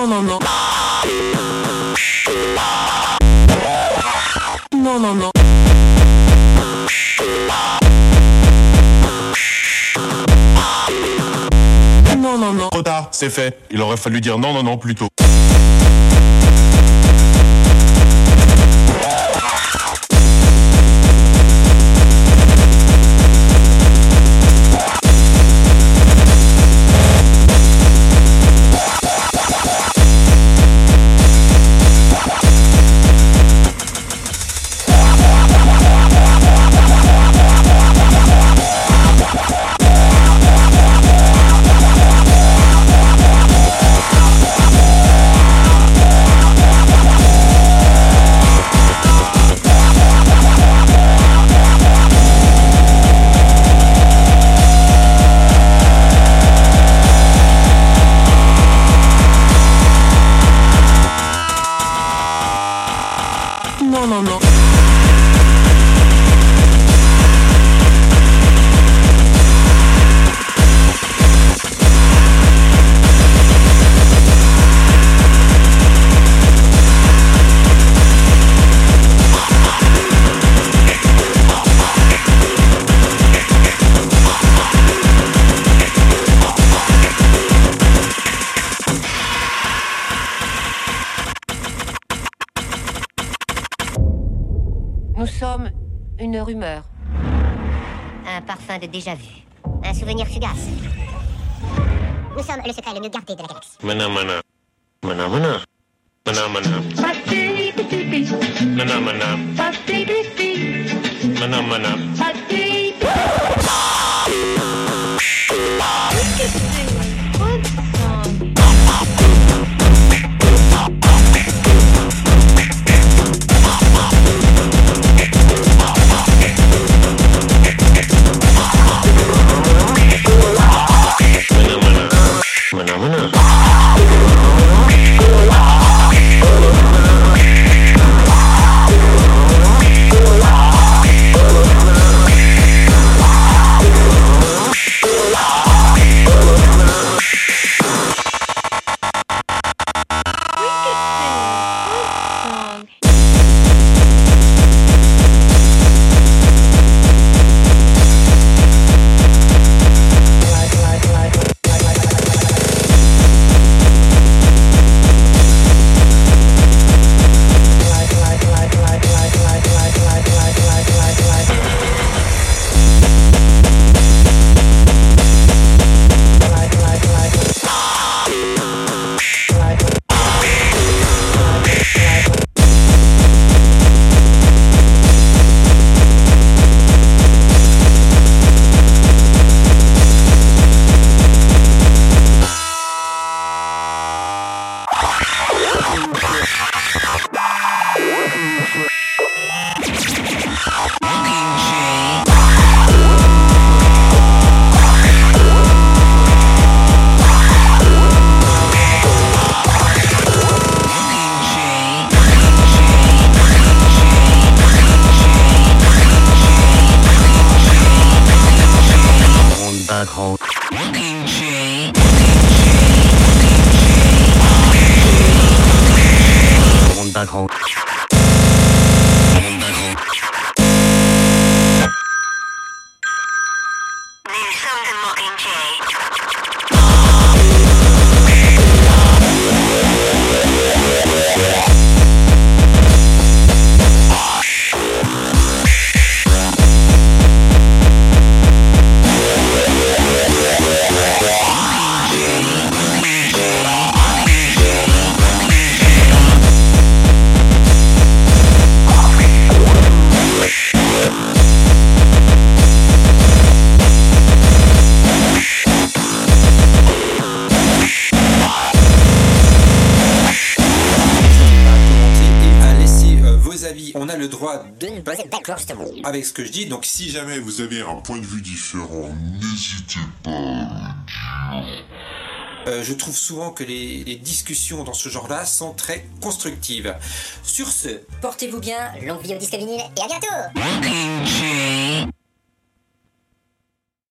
Non, non, non. Non, non, non. Non, non, non. Trop tard, c'est fait. Il aurait fallu dire non, non, non plus tôt. Non, non, non. Une rumeur. Un parfum de déjà-vu. Un souvenir fugace. Nous sommes le secret le mieux gardé de la galaxie. Mana mana. Mana mana. Mana mana. Mana mana. Mana mana. Nous droit De nous poser d'accord justement. avec ce que je dis. Donc si Si jamais vous avez un point de vue différent, n'hésitez pas. euh, je trouve souvent que les, les discussions dans ce genre-là sont très constructives. Sur ce, Portez-vous bien, longue vie au disque vinyle et à bientôt